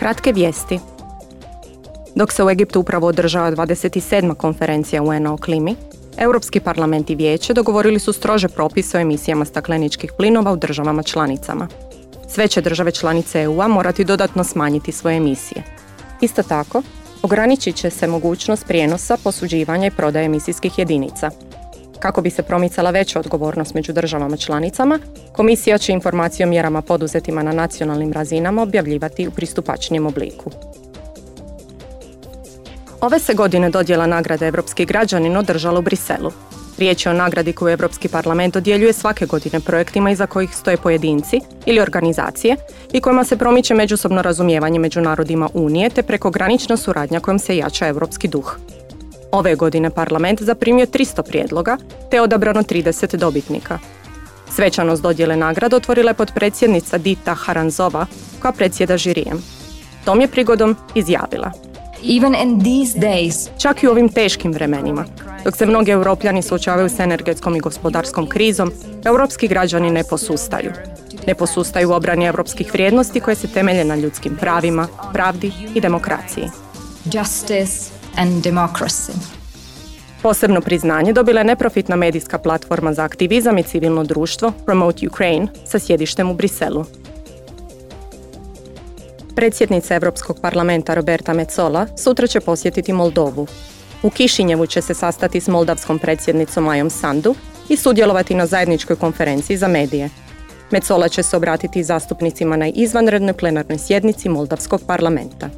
Kratke vijesti. Dok se u Egiptu upravo održava 27. konferencija UN-a o klimi, Europski parlament i vijeće dogovorili su strože propise o emisijama stakleničkih plinova u državama članicama. Sve će države članice EU-a morati dodatno smanjiti svoje emisije. Isto tako, ograničit će se mogućnost prijenosa, posuđivanja i prodaje emisijskih jedinica. Kako bi se promicala veća odgovornost među državama članicama, komisija će informaciju o mjerama poduzetima na nacionalnim razinama objavljivati u pristupačnijem obliku. Ove se godine dodjela nagrade Europski građanin održala u Briselu. Riječ je o nagradi koju Europski parlament dodjeljuje svake godine projektima iza kojih stoje pojedinci ili organizacije i kojima se promiče međusobno razumijevanje među narodima Unije te prekogranična suradnja kojom se jača europski duh. Ove godine parlament zaprimio 300 prijedloga te odabrano 30 dobitnika. Svečanost dodjele nagrade otvorila je potpredsjednica Dita Haranzova koja predsjeda žirijem. Tom je prigodom izjavila – Even in these days. Čak i u ovim teškim vremenima, dok se mnogi europljani suočavaju s energetskom i gospodarskom krizom, europski građani ne posustaju. Ne posustaju u obrani europskih vrijednosti koje se temelje na ljudskim pravima, pravdi i demokraciji. Justice and democracy. Posebno priznanje dobila je neprofitna medijska platforma za aktivizam i civilno društvo Promote Ukraine sa sjedištem u Briselu. Predsjednica Europskog parlamenta Roberta Mecola sutra će posjetiti Moldovu. U Kišinjevu će se sastati s moldavskom predsjednicom Majom Sandu i sudjelovati na zajedničkoj konferenciji za medije. Mecola će se obratiti zastupnicima na izvanrednoj plenarnoj sjednici Moldavskog parlamenta.